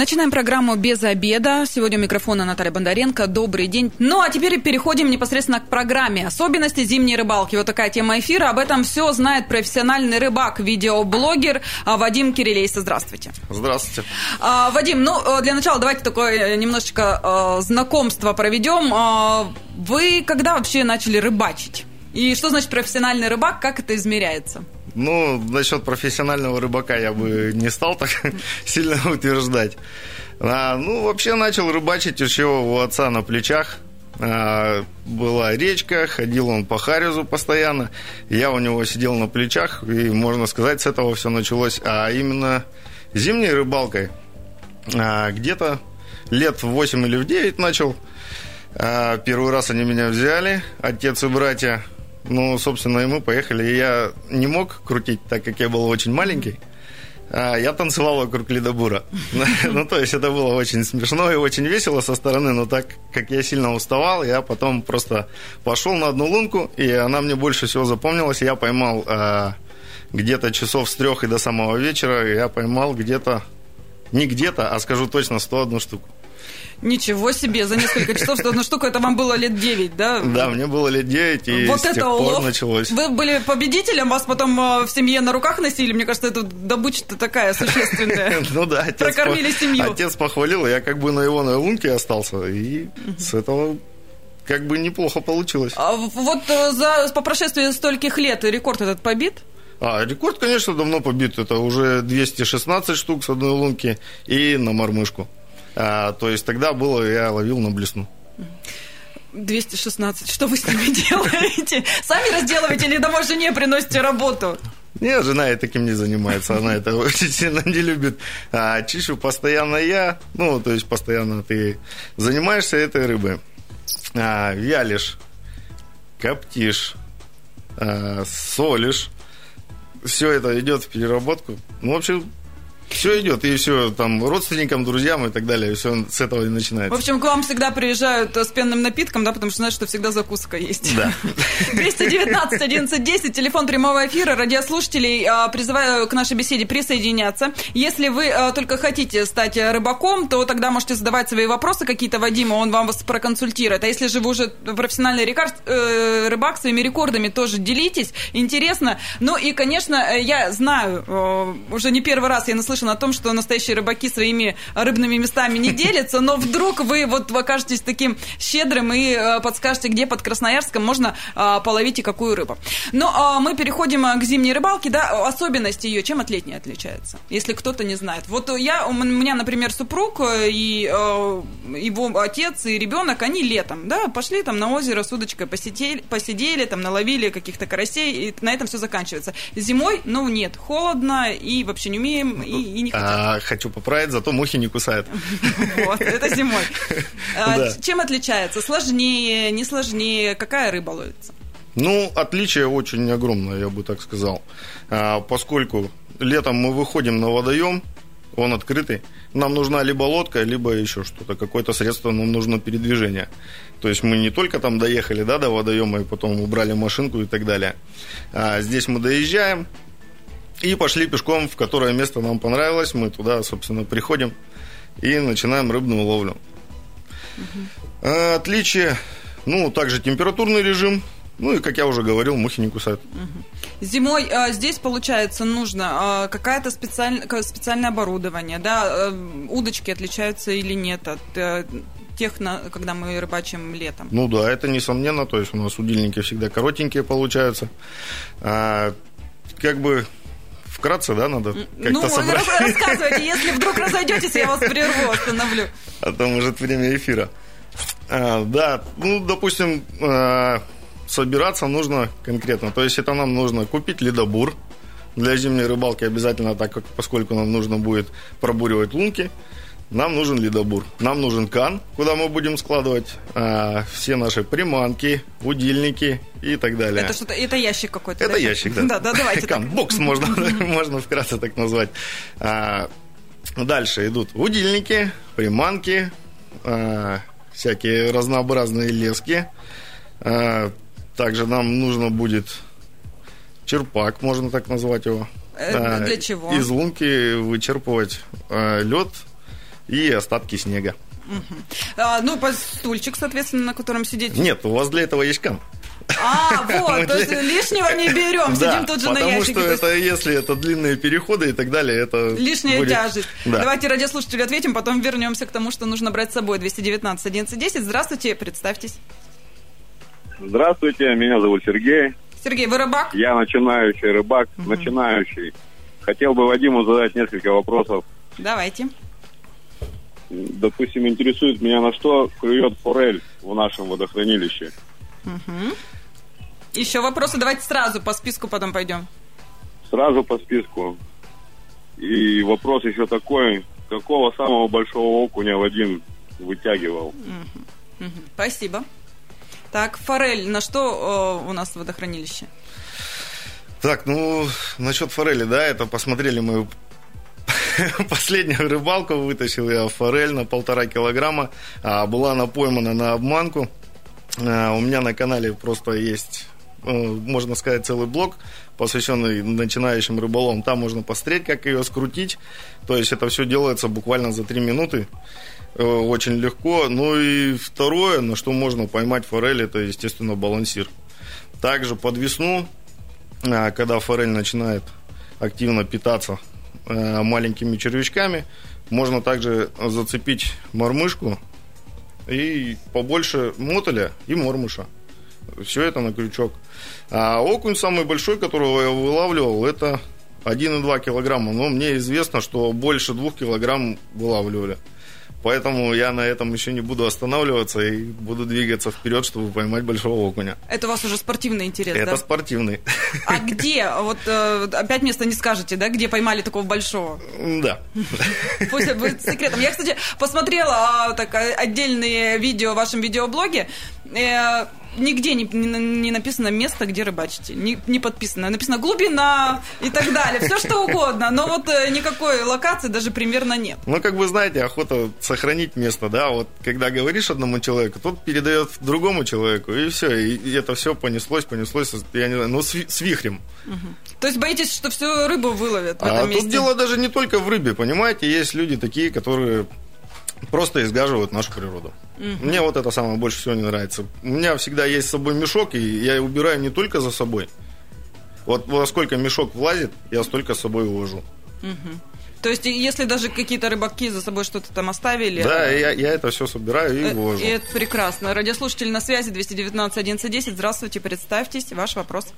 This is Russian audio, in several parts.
Начинаем программу «Без обеда». Сегодня у микрофона Наталья Бондаренко. Добрый день. Ну, а теперь переходим непосредственно к программе. Особенности зимней рыбалки. Вот такая тема эфира. Об этом все знает профессиональный рыбак, видеоблогер а, Вадим Кирилейса. Здравствуйте. Здравствуйте. А, Вадим, ну, э, для начала давайте такое э, немножечко э, знакомство проведем. А, вы когда вообще начали рыбачить? И что значит профессиональный рыбак? Как это измеряется? Ну, насчет профессионального рыбака я бы не стал так сильно утверждать. А, ну, вообще начал рыбачить еще у отца на плечах. А, была речка, ходил он по Харизу постоянно. Я у него сидел на плечах, и, можно сказать, с этого все началось. А именно зимней рыбалкой. А, где-то лет в 8 или в 9 начал. А, первый раз они меня взяли, отец и братья. Ну, собственно, и мы поехали. И я не мог крутить, так как я был очень маленький. А я танцевал вокруг ледобура. ну, то есть это было очень смешно и очень весело со стороны, но так как я сильно уставал, я потом просто пошел на одну лунку, и она мне больше всего запомнилась. Я поймал а, где-то часов с трех и до самого вечера, я поймал где-то, не где-то, а скажу точно, 101 штуку. Ничего себе, за несколько часов что одну штуку, это вам было лет 9, да? Да, мне было лет 9, и вот с это тех улов. пор началось. Вы были победителем, вас потом э, в семье на руках носили, мне кажется, это добыча-то такая существенная. Ну да, отец Прокормили семью. Отец похвалил, я как бы на его на лунке остался, и с этого как бы неплохо получилось. А вот э, за, по прошествии стольких лет рекорд этот побит? А, рекорд, конечно, давно побит. Это уже 216 штук с одной лунки и на мормышку. А, то есть тогда было, я ловил на блесну. 216. Что вы с ними делаете? Сами разделываете или домой жене приносите работу? Нет, жена и таким не занимается, она это очень сильно не любит. А чищу постоянно я, ну, то есть постоянно ты занимаешься этой рыбой. А, вялишь, коптишь, а, солишь. Все это идет в переработку. Ну, в общем, все идет, и все там родственникам, друзьям и так далее, все с этого и начинается. В общем, к вам всегда приезжают с пенным напитком, да, потому что знают, что всегда закуска есть. Да. 219 11 10, телефон прямого эфира, радиослушателей, а, призываю к нашей беседе присоединяться. Если вы а, только хотите стать рыбаком, то тогда можете задавать свои вопросы какие-то Вадиму, он вам вас проконсультирует. А если же вы уже профессиональный рекорд, э, рыбак, своими рекордами тоже делитесь, интересно. Ну и, конечно, я знаю, э, уже не первый раз я наслышана наслышан о том, что настоящие рыбаки своими рыбными местами не делятся, но вдруг вы вот окажетесь таким щедрым и э, подскажете, где под Красноярском можно э, половить и какую рыбу. Но а мы переходим э, к зимней рыбалке, да, особенности ее, чем от летней отличается, если кто-то не знает. Вот я, у меня, например, супруг и его отец и ребенок, они летом, да, пошли там на озеро с удочкой, посидели, посидели там наловили каких-то карасей, и на этом все заканчивается. Зимой, ну, нет, холодно, и вообще не умеем, и и не хотят. А, хочу поправить, зато мухи не кусают. Вот, это зимой. А, чем отличается? Сложнее, не сложнее? Какая рыба ловится? Ну, отличие очень огромное, я бы так сказал. А, поскольку летом мы выходим на водоем, он открытый, нам нужна либо лодка, либо еще что-то, какое-то средство нам нужно передвижение. То есть мы не только там доехали да, до водоема и потом убрали машинку и так далее. А здесь мы доезжаем, и пошли пешком, в которое место нам понравилось. Мы туда, собственно, приходим и начинаем рыбную ловлю. Угу. Отличие, ну, также температурный режим. Ну и, как я уже говорил, мухи не кусают. Угу. Зимой а, здесь, получается, нужно а, какое-то специаль... специальное оборудование, да? А, удочки отличаются или нет от а, тех, на, когда мы рыбачим летом? Ну да, это несомненно. То есть у нас удильники всегда коротенькие получаются. А, как бы Вкратце, да, надо как-то ну, собрать? Ну, рассказывайте, если вдруг разойдетесь, я вас прерву, остановлю. А то, может, время эфира. А, да, ну, допустим, а, собираться нужно конкретно. То есть это нам нужно купить ледобур. Для зимней рыбалки обязательно, так как поскольку нам нужно будет пробуривать лунки – нам нужен ледобур, нам нужен кан, куда мы будем складывать э, все наши приманки, удильники и так далее. Это что-то, это ящик какой-то. Это да? ящик, да. Да, да, давайте. Кан, бокс можно, можно вкратце так назвать. А, дальше идут удильники, приманки, а, всякие разнообразные лески. А, также нам нужно будет черпак, можно так назвать его. Э, для чего? Из лунки вычерпывать э, лед и остатки снега. Угу. А, ну, стульчик, соответственно, на котором сидеть. Нет, у вас для этого есть кам. А, вот, то есть лишнего не берем, сидим тут же на ящике. Потому что это, если это длинные переходы и так далее, это Лишняя тяжесть. Давайте радиослушателю ответим, потом вернемся к тому, что нужно брать с собой. 219 1110. Здравствуйте, представьтесь. Здравствуйте, меня зовут Сергей. Сергей, вы рыбак? Я начинающий рыбак, угу. начинающий. Хотел бы Вадиму задать несколько вопросов. Давайте. Допустим, интересует меня, на что клюет форель в нашем водохранилище. Угу. Еще вопросы? Давайте сразу по списку потом пойдем. Сразу по списку. И вопрос еще такой. Какого самого большого окуня Вадим вытягивал? Угу. Угу. Спасибо. Так, форель, на что э, у нас водохранилище? Так, ну, насчет форели, да, это посмотрели мою последнюю рыбалку, вытащил я форель на полтора килограмма, а была она поймана на обманку. А, у меня на канале просто есть, э, можно сказать, целый блог, посвященный начинающим рыболовам. Там можно посмотреть, как ее скрутить. То есть это все делается буквально за три минуты. Э, очень легко. Ну и второе, на что можно поймать форель, это, естественно, балансир. Также под весну, э, когда форель начинает активно питаться маленькими червячками, можно также зацепить мормышку и побольше мотоля и мормыша. Все это на крючок. А окунь самый большой, которого я вылавливал, это 1,2 килограмма. Но мне известно, что больше 2 килограмм вылавливали. Поэтому я на этом еще не буду останавливаться и буду двигаться вперед, чтобы поймать большого окуня. Это у вас уже спортивный интерес, Это да? спортивный. А где? Вот э, опять место не скажете, да? Где поймали такого большого? Да. Пусть будет секретом. Я, кстати, посмотрела а, так, отдельные видео в вашем видеоблоге. Э, нигде не, не, не написано место, где рыбачите. Не, не подписано. Написано глубина и так далее. Все что угодно. Но вот э, никакой локации даже примерно нет. Ну, как вы знаете, охота сохранить место, да. Вот когда говоришь одному человеку, тот передает другому человеку, и все. И, и это все понеслось, понеслось, я не знаю, ну, с, с вихрем. Угу. То есть боитесь, что всю рыбу выловят в этом а месте? Тут дело даже не только в рыбе, понимаете? Есть люди такие, которые просто изгаживают нашу природу. Угу. Мне вот это самое больше всего не нравится. У меня всегда есть с собой мешок, и я убираю не только за собой. Вот во сколько мешок влазит, я столько с собой увожу. Угу. То есть, если даже какие-то рыбаки за собой что-то там оставили... Да, а... я, я это все собираю и э, вывожу. И это прекрасно. Радиослушатель на связи 219 1110. Здравствуйте, представьтесь. Ваш вопрос.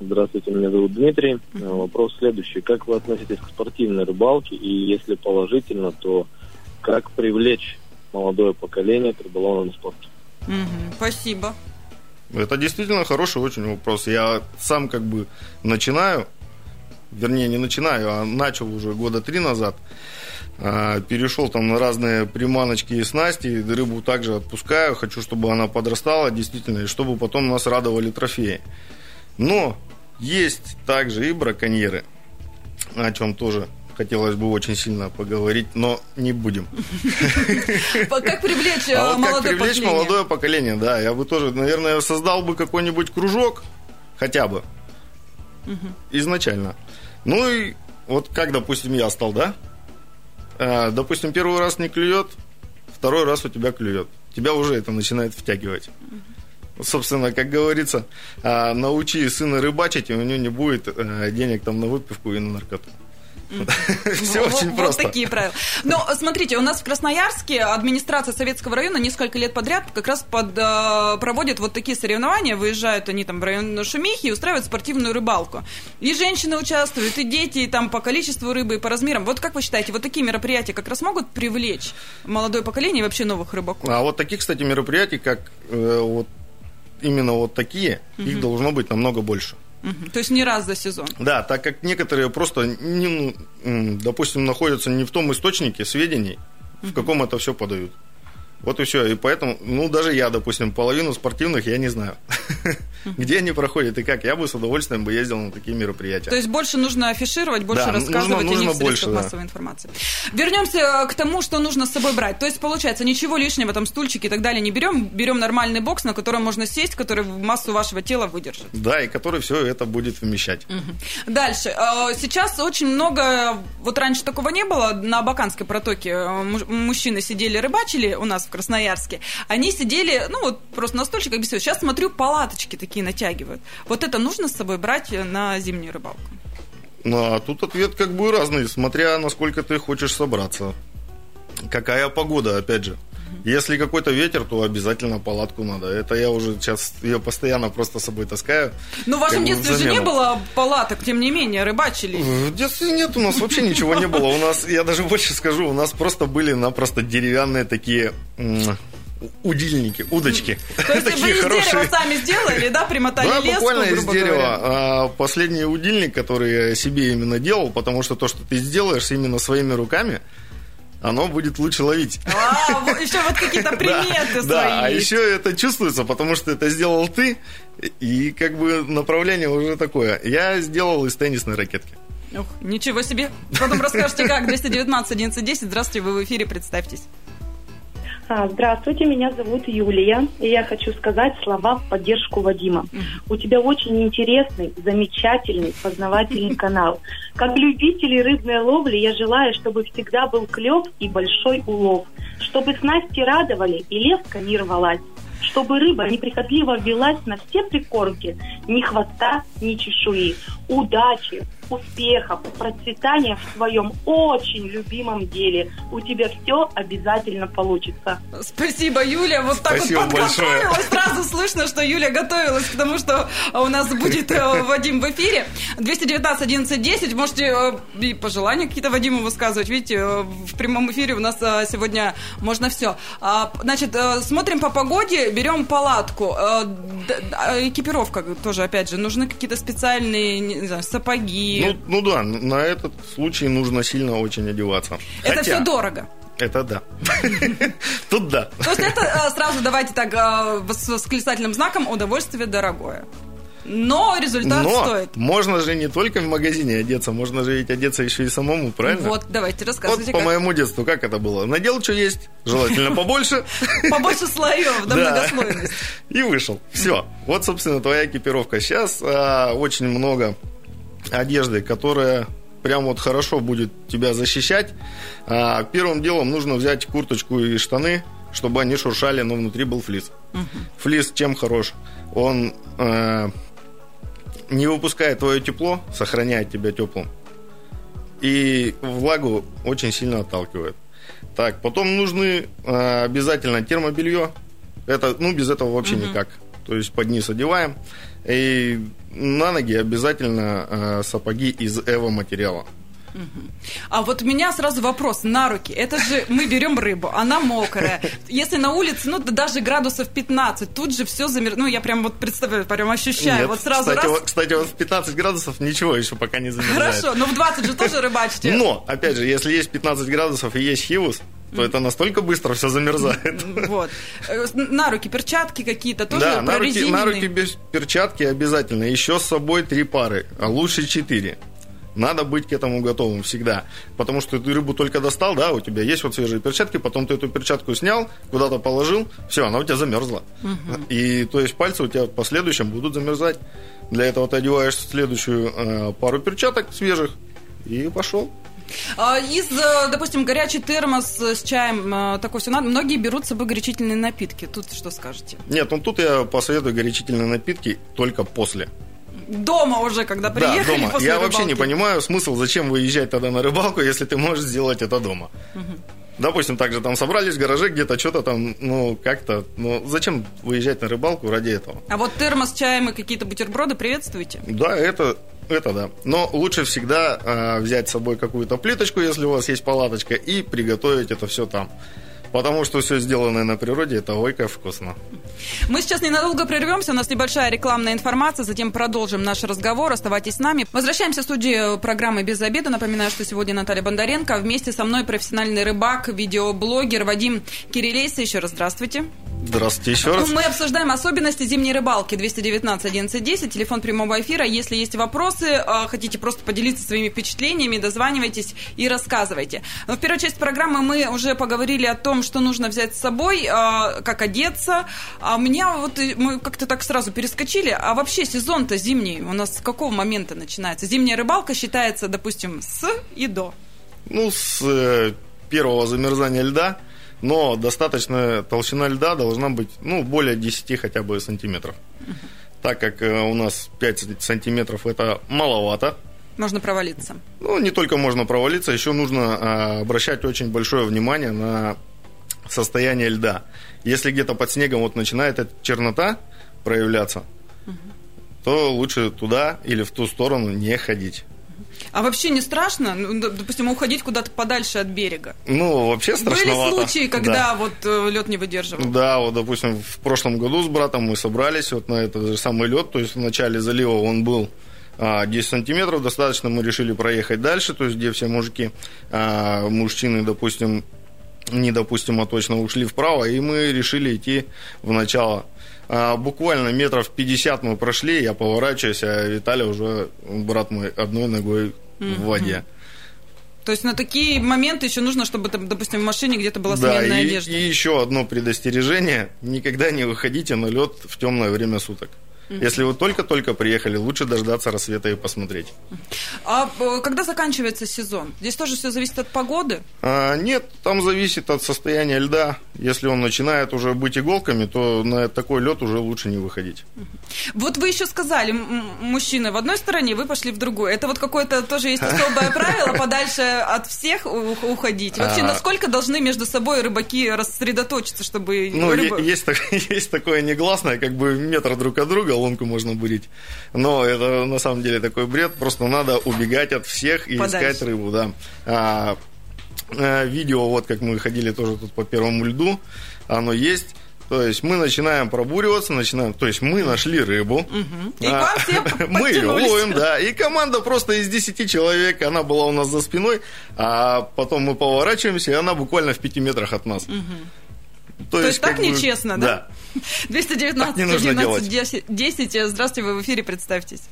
Здравствуйте, меня зовут Дмитрий. Вопрос следующий. Как вы относитесь к спортивной рыбалке? И если положительно, то как привлечь молодое поколение к рыболовному спорту. Угу, спасибо. Это действительно хороший очень вопрос. Я сам как бы начинаю, вернее не начинаю, а начал уже года три назад. А, перешел там на разные приманочки и снасти, рыбу также отпускаю, хочу, чтобы она подрастала действительно, и чтобы потом нас радовали трофеи. Но есть также и браконьеры, о чем тоже хотелось бы очень сильно поговорить, но не будем. Как привлечь а вот как привлечь молодое поколение, да. Я бы тоже, наверное, создал бы какой-нибудь кружок, хотя бы, изначально. Ну и вот как, допустим, я стал, да? А, допустим, первый раз не клюет, второй раз у тебя клюет. Тебя уже это начинает втягивать. Собственно, как говорится, а, научи сына рыбачить, и у него не будет э, денег там на выпивку и на наркоту. Все очень просто. Вот такие правила. Но смотрите, у нас в Красноярске администрация Советского района несколько лет подряд как раз под, э, проводит вот такие соревнования. Выезжают они там в район Шумихи и устраивают спортивную рыбалку. И женщины участвуют, и дети, и там по количеству рыбы, и по размерам. Вот как вы считаете, вот такие мероприятия как раз могут привлечь молодое поколение и вообще новых рыбаков? А вот таких, кстати, мероприятий, как э, вот именно вот такие, их должно быть намного больше. Угу. То есть не раз за сезон. Да, так как некоторые просто, не, допустим, находятся не в том источнике сведений, угу. в каком это все подают. Вот и все. И поэтому, ну, даже я, допустим, половину спортивных я не знаю. Где они проходят и как. Я бы с удовольствием бы ездил на такие мероприятия. То есть больше нужно афишировать, больше Да, рассказывать нужно- о них в больше, средствах да. массовой информации. Вернемся к тому, что нужно с собой брать. То есть, получается, ничего лишнего, там, стульчики и так далее не берем. Берем нормальный бокс, на котором можно сесть, который массу вашего тела выдержит. Да, и который все это будет вмещать. Дальше. Э, Сейчас очень много, вот раньше такого не было, на Абаканской протоке э, муж- мужчины сидели, рыбачили у нас в Красноярске. Они сидели, ну вот просто на стульчиках всего. Сейчас смотрю, палаточки такие натягивают. Вот это нужно с собой брать на зимнюю рыбалку? Ну, а тут ответ как бы разный, смотря насколько ты хочешь собраться. Какая погода, опять же. Если какой-то ветер, то обязательно палатку надо. Это я уже сейчас ее постоянно просто с собой таскаю. Ну, в вашем детстве же не замену. было палаток, тем не менее, рыбачили. В детстве нет, у нас вообще ничего не было. У нас, я даже больше скажу, у нас просто были напросто деревянные такие удильники, удочки. То есть вы из дерева хорошие. сами сделали, да, примотали Да, леску, буквально из дерева. говоря? А, Последний удильник, который я себе именно делал, потому что то, что ты сделаешь именно своими руками, оно будет лучше ловить. А, еще вот какие-то приметы свои. Да, а еще это чувствуется, потому что это сделал ты, и как бы направление уже такое. Я сделал из теннисной ракетки. Ух, ничего себе. Потом расскажете, как. 219 11 10. Здравствуйте, вы в эфире, представьтесь. А, Здравствуйте, меня зовут Юлия, и я хочу сказать слова в поддержку Вадима. У тебя очень интересный, замечательный, познавательный канал. Как любители рыбной ловли я желаю, чтобы всегда был клев и большой улов, чтобы снасти радовали и леска не рвалась, чтобы рыба неприхотливо велась на все прикормки, ни хвоста, ни чешуи. Удачи, успехов, процветания в своем очень любимом деле. У тебя все обязательно получится. Спасибо, Юля. Вот так Спасибо вот большое. подготовилась. Сразу слышно, что Юля готовилась к тому, что у нас будет э, Вадим в эфире. 219 11 10. Можете э, и пожелания какие-то Вадиму высказывать. Видите, э, в прямом эфире у нас сегодня можно все. Значит, э, смотрим по погоде, берем палатку. Экипировка тоже, опять же, нужны какие-то специальные не знаю, сапоги. Ну, ну да, на этот случай нужно сильно очень одеваться. Это Хотя- все дорого. Это да. Тут да. То есть это э, сразу давайте так э, с восклицательным знаком удовольствие дорогое. Но результат Но стоит. можно же не только в магазине одеться, можно же ведь одеться еще и самому, правильно? Вот, давайте Вот рассказывайте, по как. моему детству, как это было? Надел, что есть, желательно побольше. Побольше слоев, да, Да. многослойность. И вышел. Все. Вот, собственно, твоя экипировка. Сейчас а, очень много одежды, которая прям вот хорошо будет тебя защищать. А, первым делом нужно взять курточку и штаны, чтобы они шуршали, но внутри был флис. Флис чем хорош? Он э, не выпускает твое тепло, сохраняет тебя теплым. И влагу очень сильно отталкивает. Так, потом нужны э, обязательно термобелье. Это, ну, без этого вообще никак. То есть под низ одеваем. И на ноги обязательно э, сапоги из эво материала. А вот у меня сразу вопрос на руки. Это же мы берем рыбу, она мокрая. Если на улице, ну, да даже градусов 15, тут же все замер... Ну, я прям вот представляю, прям ощущаю. Нет, вот сразу кстати, раз... вот, кстати, вот в 15 градусов ничего еще пока не замерзает. Хорошо, но в 20 же тоже рыбачите. Но, опять же, если есть 15 градусов и есть хивус, то это настолько быстро все замерзает. Вот. На руки перчатки какие-то тоже Да, на руки, на руки без перчатки обязательно. Еще с собой три пары, а лучше четыре. Надо быть к этому готовым всегда. Потому что ты рыбу только достал, да, у тебя есть вот свежие перчатки, потом ты эту перчатку снял, куда-то положил, все, она у тебя замерзла. И то есть пальцы у тебя в последующем будут замерзать. Для этого ты одеваешь следующую э, пару перчаток свежих и пошел. А, Из, э, допустим, горячий термос с чаем, э, такое все надо. Многие берут с собой горячительные напитки. Тут что скажете? Нет, ну тут я посоветую горячительные напитки только после. Дома уже, когда Да, приехали дома. после Я вообще не рыбалки. понимаю смысл, зачем выезжать тогда на рыбалку, если ты можешь сделать это дома. Допустим, также там собрались в гараже где-то, что-то там, ну, как-то, ну, зачем выезжать на рыбалку ради этого? А вот термос с чаем и какие-то бутерброды приветствуете? Да, это, это да. Но лучше всегда э, взять с собой какую-то плиточку, если у вас есть палаточка, и приготовить это все там. Потому что все сделанное на природе, это ой, как вкусно. Мы сейчас ненадолго прервемся, у нас небольшая рекламная информация, затем продолжим наш разговор, оставайтесь с нами. Возвращаемся в студию программы «Без обеда». Напоминаю, что сегодня Наталья Бондаренко, вместе со мной профессиональный рыбак, видеоблогер Вадим Кириллейса. Еще раз здравствуйте. Здравствуйте еще раз. Мы обсуждаем особенности зимней рыбалки 219 11 10, телефон прямого эфира. Если есть вопросы, а, хотите просто поделиться своими впечатлениями, дозванивайтесь и рассказывайте. Но в первой части программы мы уже поговорили о том, что нужно взять с собой, а, как одеться. А меня вот мы как-то так сразу перескочили. А вообще сезон-то зимний у нас с какого момента начинается? Зимняя рыбалка считается, допустим, с и до. Ну, с э, первого замерзания льда – но достаточная толщина льда должна быть, ну, более 10 хотя бы сантиметров. Так как э, у нас 5 сантиметров это маловато. Можно провалиться. Ну, не только можно провалиться, еще нужно а, обращать очень большое внимание на состояние льда. Если где-то под снегом вот начинает эта чернота проявляться, угу. то лучше туда или в ту сторону не ходить. А вообще не страшно, ну, допустим, уходить куда-то подальше от берега? Ну, вообще страшновато. Были случаи, когда да. вот э, лед не выдерживал? Да, вот, допустим, в прошлом году с братом мы собрались вот на этот же самый лед, то есть в начале залива он был 10 а, сантиметров, достаточно мы решили проехать дальше, то есть где все мужики, а, мужчины, допустим, не допустим, а точно ушли вправо, и мы решили идти в начало а, буквально метров 50 мы прошли, я поворачиваюсь, а Виталий уже, брат мой, одной ногой mm-hmm. в воде. То есть на такие моменты еще нужно, чтобы, допустим, в машине где-то была сменная да, и, одежда. И еще одно предостережение: никогда не выходите на лед в темное время суток. Если вы только-только приехали, лучше дождаться рассвета и посмотреть. А э, когда заканчивается сезон? Здесь тоже все зависит от погоды? А, нет, там зависит от состояния льда. Если он начинает уже быть иголками, то на такой лед уже лучше не выходить. Вот вы еще сказали, мужчины в одной стороне, вы пошли в другую. Это вот какое-то тоже есть особое правило, подальше от всех уходить. Вообще, а. насколько должны между собой рыбаки рассредоточиться, чтобы... Ну, есть такое негласное, как бы метр друг от друга, лунку можно бурить. Но это на самом деле такой бред. Просто надо убегать от всех и Подальше. искать рыбу, да. А, а, видео, вот как мы ходили тоже тут по первому льду, оно есть. То есть мы начинаем пробуриваться, начинаем, то есть мы нашли рыбу, угу. и а, мы ее ловим, да, и команда просто из 10 человек, она была у нас за спиной, а потом мы поворачиваемся, и она буквально в 5 метрах от нас. Угу. То, То есть, так бы, нечестно, да? да. 219 11 10, 10. Здравствуйте, вы в эфире, представьтесь.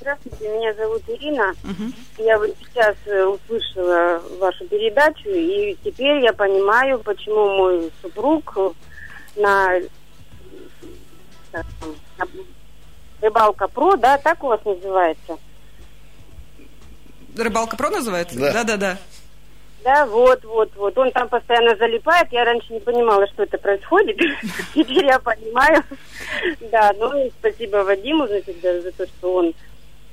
Здравствуйте, меня зовут Ирина. Угу. Я вот сейчас э, услышала вашу передачу, и теперь я понимаю, почему мой супруг на, на рыбалка про, да, так у вас называется? Рыбалка про называется? Да, да, да. да. Да, вот, вот, вот. Он там постоянно залипает. Я раньше не понимала, что это происходит. Теперь я понимаю. Да, ну спасибо Вадиму значит, за то, что он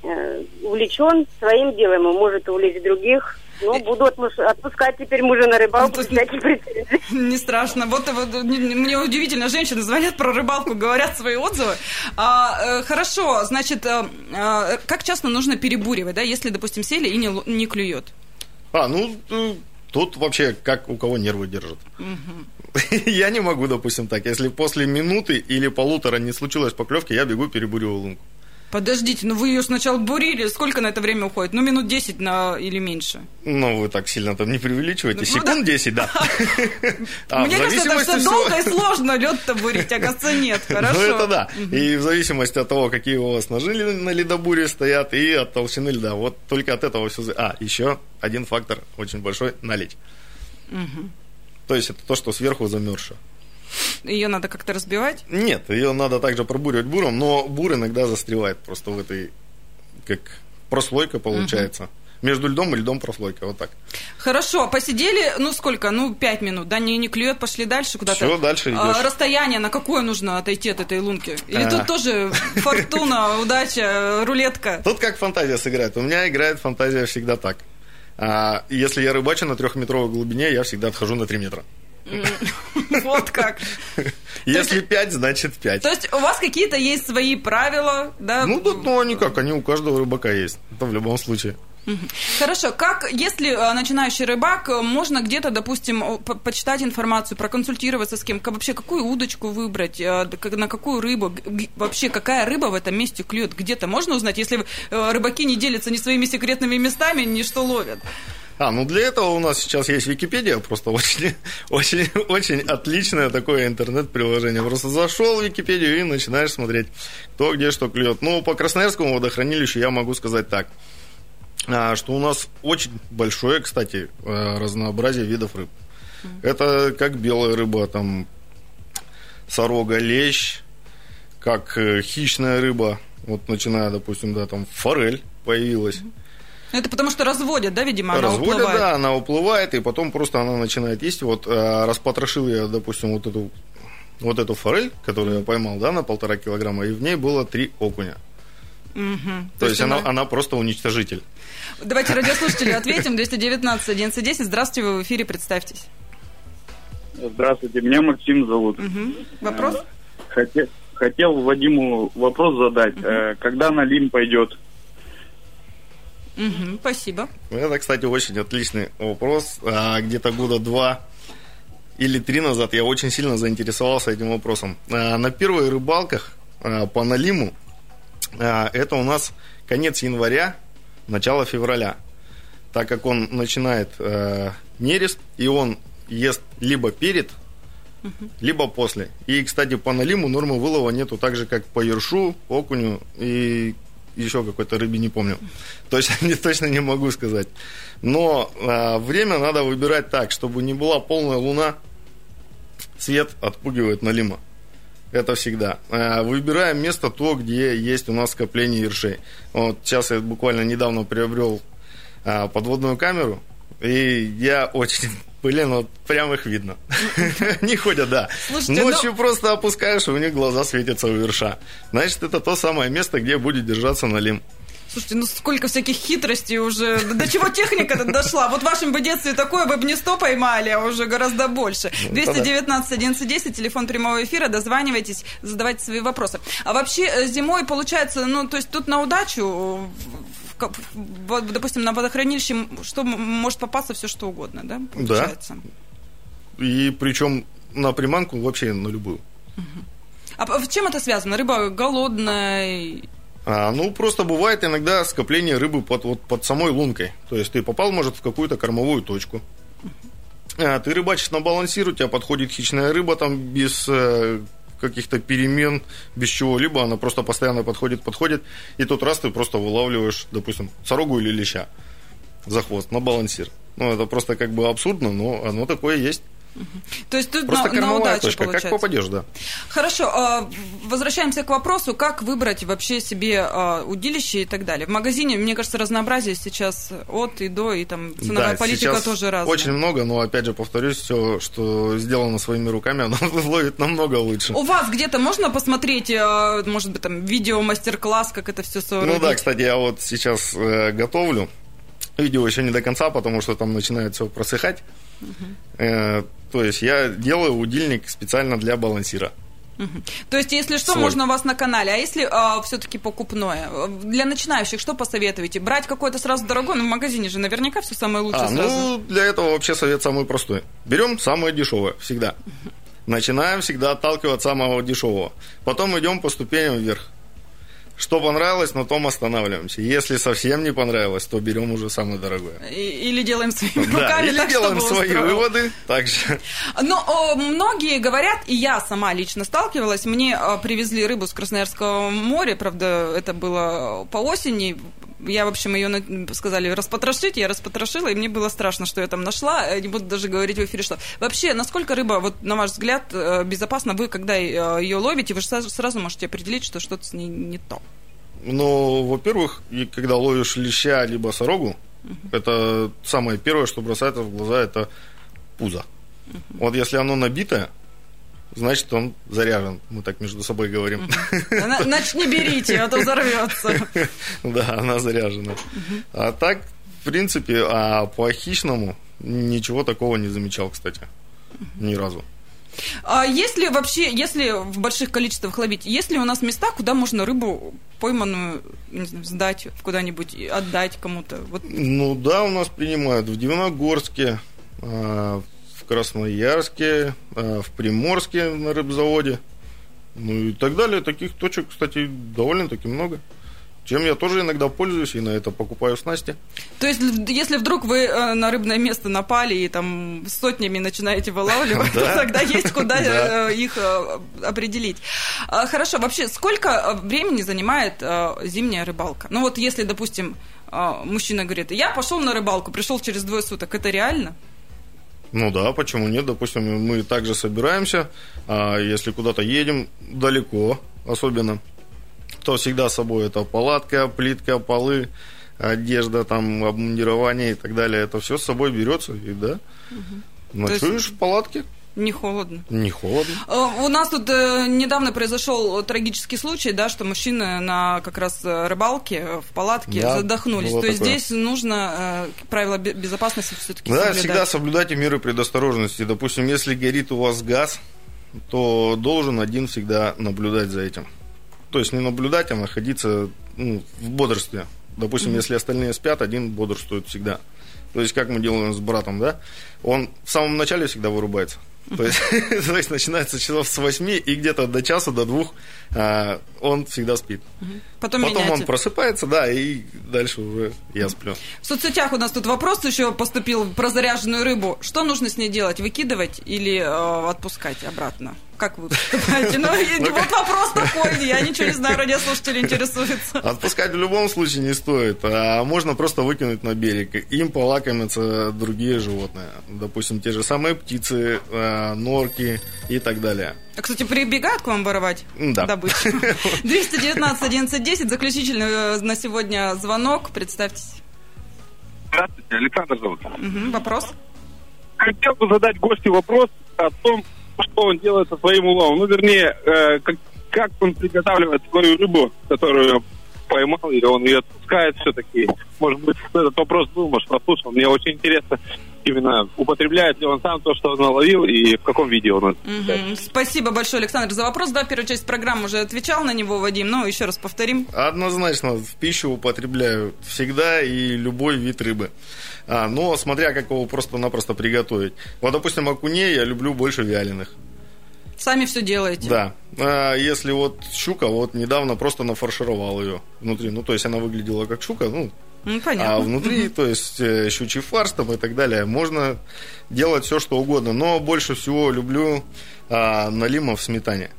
э, увлечен своим делом и может увлечь других. Ну, буду отпускать теперь мужа на рыбалку, всякие претензии. Не страшно. Вот, вот мне удивительно, женщины звонят про рыбалку, говорят свои отзывы. А, э, хорошо, значит, э, как часто нужно перебуривать, да, если, допустим, сели и не, не клюет? А, ну, э, тут вообще как у кого нервы держат. Я не могу, допустим, так. Если после минуты или полутора не случилось поклевки, я бегу, перебуриваю лунку. Подождите, ну вы ее сначала бурили, сколько на это время уходит? Ну, минут 10 на... или меньше. Ну, вы так сильно там не преувеличиваете. Ну, Секунд да. 10, да. А, Мне кажется, это все долго и сложно лед-то бурить, а кажется, нет. Хорошо. Ну, это да. И в зависимости от того, какие у вас ножи на ледобуре стоят, и от толщины льда. Вот только от этого все... А, еще один фактор очень большой – налить. То есть это то, что сверху замерзшее. Ее надо как-то разбивать? Нет, ее надо также пробуривать буром, но бур иногда застревает просто в этой, как прослойка получается. Угу. Между льдом и льдом прослойка, вот так. Хорошо, посидели, ну сколько, ну пять минут, да, не, не клюет, пошли дальше куда-то. Все, дальше идешь. А, расстояние на какое нужно отойти от этой лунки? Или а. тут тоже фортуна, удача, рулетка? Тут как фантазия сыграет. У меня играет фантазия всегда так. А, если я рыбачу на трехметровой глубине, я всегда отхожу на три метра. Вот как. Если пять, значит пять. То есть у вас какие-то есть свои правила, да? Ну, да, ну, они как, они у каждого рыбака есть. Это в любом случае. Хорошо, как, если э, начинающий рыбак, э, можно где-то, допустим, почитать информацию, проконсультироваться с кем, вообще какую удочку выбрать, э, на какую рыбу, вообще какая рыба в этом месте клюет, где-то можно узнать, если рыбаки не делятся ни своими секретными местами, ни что ловят? А, ну для этого у нас сейчас есть Википедия, просто очень, очень, очень отличное такое интернет-приложение. Просто зашел в Википедию и начинаешь смотреть, кто где что клюет. Ну, по Красноярскому водохранилищу я могу сказать так, а, что у нас очень большое, кстати, э, разнообразие видов рыб. Это как белая рыба, там сорога, лещ, как э, хищная рыба, вот начиная, допустим, да, там форель появилась. Это потому что разводят, да, видимо, она разводят, уплывает? да, она уплывает, и потом просто она начинает есть. Вот э, распотрошил я, допустим, вот эту, вот эту форель, которую я поймал, да, на полтора килограмма, и в ней было три окуня. Угу. То, То есть, она, она просто уничтожитель. Давайте радиослушатели ответим. 219 11 Здравствуйте, вы в эфире, представьтесь. Здравствуйте, меня Максим зовут. Угу. Вопрос? Хотел, хотел Вадиму вопрос задать. Угу. Когда на Лим пойдет? Угу, спасибо. Это, кстати, очень отличный вопрос. А, где-то года два или три назад я очень сильно заинтересовался этим вопросом. А, на первых рыбалках а, по налиму это у нас конец января, начало февраля. Так как он начинает нерест, и он ест либо перед, либо после. И, кстати, по налиму нормы вылова нету так же, как по ершу, окуню и еще какой-то рыбе, не помню. Точно не, точно не могу сказать. Но а, время надо выбирать так, чтобы не была полная луна, свет отпугивает налима. Это всегда. А, выбираем место то, где есть у нас скопление ершей. Вот сейчас я буквально недавно приобрел а, подводную камеру, и я очень Блин, вот прям их видно. Они ходят, да. Слушайте, Ночью ну... просто опускаешь, и у них глаза светятся у верша. Значит, это то самое место, где будет держаться налим. Слушайте, ну сколько всяких хитростей уже. До чего техника дошла? Вот в вашем бы детстве такое вы бы не 100 поймали, а уже гораздо больше. 219 1110, телефон прямого эфира, дозванивайтесь, задавайте свои вопросы. А вообще э, зимой получается, ну, то есть тут на удачу допустим, на водохранилище что может попасться все что угодно, да? Получается? Да. И причем на приманку вообще на любую. А чем это связано? Рыба голодная? А, ну, просто бывает иногда скопление рыбы под, вот, под самой лункой. То есть ты попал, может, в какую-то кормовую точку. А, ты рыбачишь на балансир, у тебя подходит хищная рыба там без э, каких-то перемен, без чего-либо, она просто постоянно подходит, подходит, и тот раз ты просто вылавливаешь, допустим, сорогу или леща за хвост на балансир. Ну, это просто как бы абсурдно, но оно такое есть. То есть тут Просто на, на удачу точка, получается. как попадешь, да. Хорошо, а, возвращаемся к вопросу, как выбрать вообще себе а, удилище и так далее. В магазине, мне кажется, разнообразие сейчас от и до, и там ценовая да, политика тоже разная. очень много, но, опять же, повторюсь, все, что сделано своими руками, оно ловит намного лучше. У вас где-то можно посмотреть, а, может быть, там, видео, мастер-класс, как это все соорудить? Ну да, кстати, я вот сейчас э, готовлю. Видео еще не до конца, потому что там начинает все просыхать. Угу. То есть я делаю удильник специально для балансира. Угу. То есть, если что, Свой. можно у вас на канале. А если а, все-таки покупное? Для начинающих что посоветуете? Брать какое-то сразу дорогое? Ну, в магазине же наверняка все самое лучшее а, сразу. Ну, для этого вообще совет самый простой. Берем самое дешевое всегда. Начинаем всегда отталкивать самого дешевого. Потом идем по ступеням вверх. Что понравилось, на том останавливаемся. Если совсем не понравилось, то берем уже самое дорогое. Или делаем своими руками. Да, или так, делаем свои устроил. выводы. Также. Но многие говорят, и я сама лично сталкивалась, мне о, привезли рыбу с Красноярского моря, правда, это было по осени, я, в общем, ее сказали распотрошить, я распотрошила, и мне было страшно, что я там нашла. Не буду даже говорить в эфире, что. Вообще, насколько рыба, вот на ваш взгляд, э, безопасна вы, когда ее ловите, вы сразу, сразу можете определить, что что-то с ней не то? Ну, во-первых, когда ловишь леща либо сорогу, угу. это самое первое, что бросается в глаза, это пузо. Угу. Вот если оно набитое, значит, он заряжен. Мы так между собой говорим. Значит, не берите, а то взорвется. Да, она заряжена. А так, в принципе, а по хищному ничего такого не замечал, кстати. Ни разу. А если вообще, если в больших количествах ловить, есть ли у нас места, куда можно рыбу пойманную знаю, сдать куда-нибудь, отдать кому-то? Вот. Ну да, у нас принимают в Дивногорске, а, в Красноярске, а, в Приморске на рыбзаводе. Ну и так далее. Таких точек, кстати, довольно-таки много. Чем я тоже иногда пользуюсь и на это покупаю снасти. То есть, если вдруг вы э, на рыбное место напали и там сотнями начинаете вылавливать, то тогда есть куда э, их э, определить. А, хорошо, вообще, сколько времени занимает зимняя рыбалка? Ну вот если, допустим, мужчина говорит, я пошел на рыбалку, пришел через двое суток, это реально? Ну да, почему нет? Допустим, мы также собираемся, а если куда-то едем далеко, особенно, то всегда с собой это палатка, плитка, полы, одежда, там, обмундирование и так далее. Это все с собой берется, и да, угу. ночуешь есть... в палатке. Не холодно. Не холодно. Э, у нас тут э, недавно произошел трагический случай, да, что мужчины на как раз э, рыбалке в палатке да, задохнулись. То есть здесь нужно правила безопасности все-таки да, соблюдать. всегда соблюдайте меры предосторожности. Допустим, если горит у вас газ, то должен один всегда наблюдать за этим. То есть не наблюдать, а находиться ну, в бодрстве. Допустим, mm-hmm. если остальные спят, один бодрствует всегда. То есть, как мы делаем с братом, да? Он в самом начале всегда вырубается. То есть, то есть начинается часов с 8 и где-то до часа, до двух а, он всегда спит. Потом, Потом он просыпается, да, и дальше уже я сплю. В соцсетях у нас тут вопрос еще поступил про заряженную рыбу. Что нужно с ней делать? Выкидывать или э, отпускать обратно? Как вы поступаете? Ну, вот вопрос такой, я ничего не знаю, радиослушатели интересуются. Отпускать в любом случае не стоит, а можно просто выкинуть на берег. Им полакомятся другие животные. Допустим, те же самые птицы, а, норки и так далее. А, кстати, прибегают к вам воровать да. добычу? 219 11 10, заключительный э, на сегодня звонок. Представьтесь. Здравствуйте, Александр зовут. Угу, вопрос? Хотел бы задать гостю вопрос о том, что он делает со своим уловом. Ну, вернее, э, как, как он приготавливает свою рыбу, которую поймал, или он ее отпускает все-таки. Может быть, этот вопрос был, может, прослушал. Мне очень интересно именно, употребляет ли он сам то, что он наловил, и в каком виде он угу. Спасибо большое, Александр, за вопрос. Да, первая часть программы уже отвечал на него, Вадим, но еще раз повторим. Однозначно, в пищу употребляю всегда и любой вид рыбы. А, но смотря как его просто-напросто приготовить. Вот, допустим, окуней я люблю больше вяленых. Сами все делаете. Да. А если вот щука, вот недавно просто нафаршировал ее внутри. Ну, то есть она выглядела как щука, ну, ну, понятно. А внутри, то есть э, щучий фарш там и так далее, можно делать все, что угодно. Но больше всего люблю а, налима в сметане.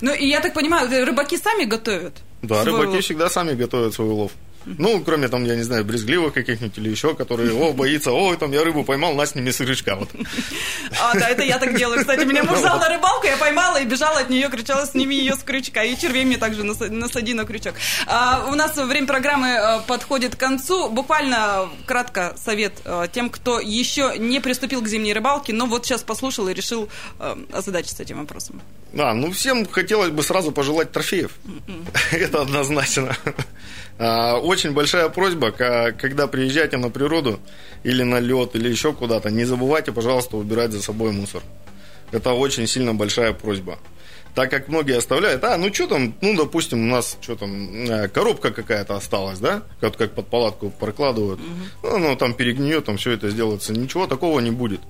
Ну, и я так понимаю, рыбаки сами готовят? Да, рыбаки улов? всегда сами готовят свой улов. Ну, кроме там, я не знаю, брезгливых каких-нибудь или еще, которые, о, боится, о, там я рыбу поймал, на сними с крючка. Вот. А, да, это я так делаю. Кстати, меня муж взял на рыбалку, я поймала и бежала от нее, кричала, сними ее с крючка. И червей мне также насади на крючок. А, у нас время программы э, подходит к концу. Буквально кратко совет э, тем, кто еще не приступил к зимней рыбалке, но вот сейчас послушал и решил э, озадачиться этим вопросом. А, ну всем хотелось бы сразу пожелать трофеев. М-м. Это однозначно. А, очень большая просьба, когда приезжаете на природу или на лед, или еще куда-то, не забывайте, пожалуйста, убирать за собой мусор. Это очень сильно большая просьба. Так как многие оставляют, а, ну что там, ну, допустим, у нас что там, э, коробка какая-то осталась, да, как, как под палатку прокладывают, угу. ну, там перегниет, там все это сделается, ничего такого не будет.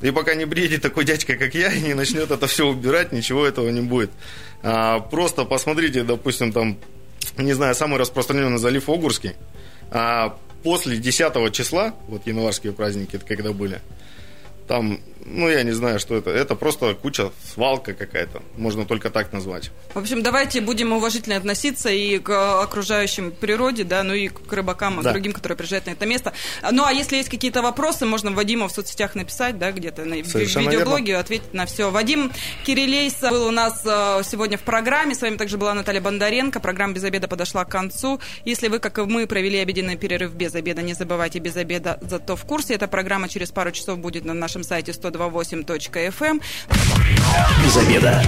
И пока не бредит такой дядька, как я, и не начнет это все убирать, ничего этого не будет. А, просто посмотрите, допустим, там не знаю, самый распространенный залив Огурский. А после 10 числа, вот январские праздники, это когда были, там, ну, я не знаю, что это. Это просто куча, свалка какая-то. Можно только так назвать. В общем, давайте будем уважительно относиться и к окружающим природе, да, ну и к рыбакам, да. к другим, которые приезжают на это место. Ну, а если есть какие-то вопросы, можно Вадиму в соцсетях написать, да, где-то на Совершенно видеоблоге, верно. ответить на все. Вадим Кирилейс был у нас э, сегодня в программе. С вами также была Наталья Бондаренко. Программа «Без обеда» подошла к концу. Если вы, как и мы, провели обеденный перерыв без обеда, не забывайте без обеда, зато в курсе. Эта программа через пару часов будет на нашем сайте 102.8.fm. Без обеда.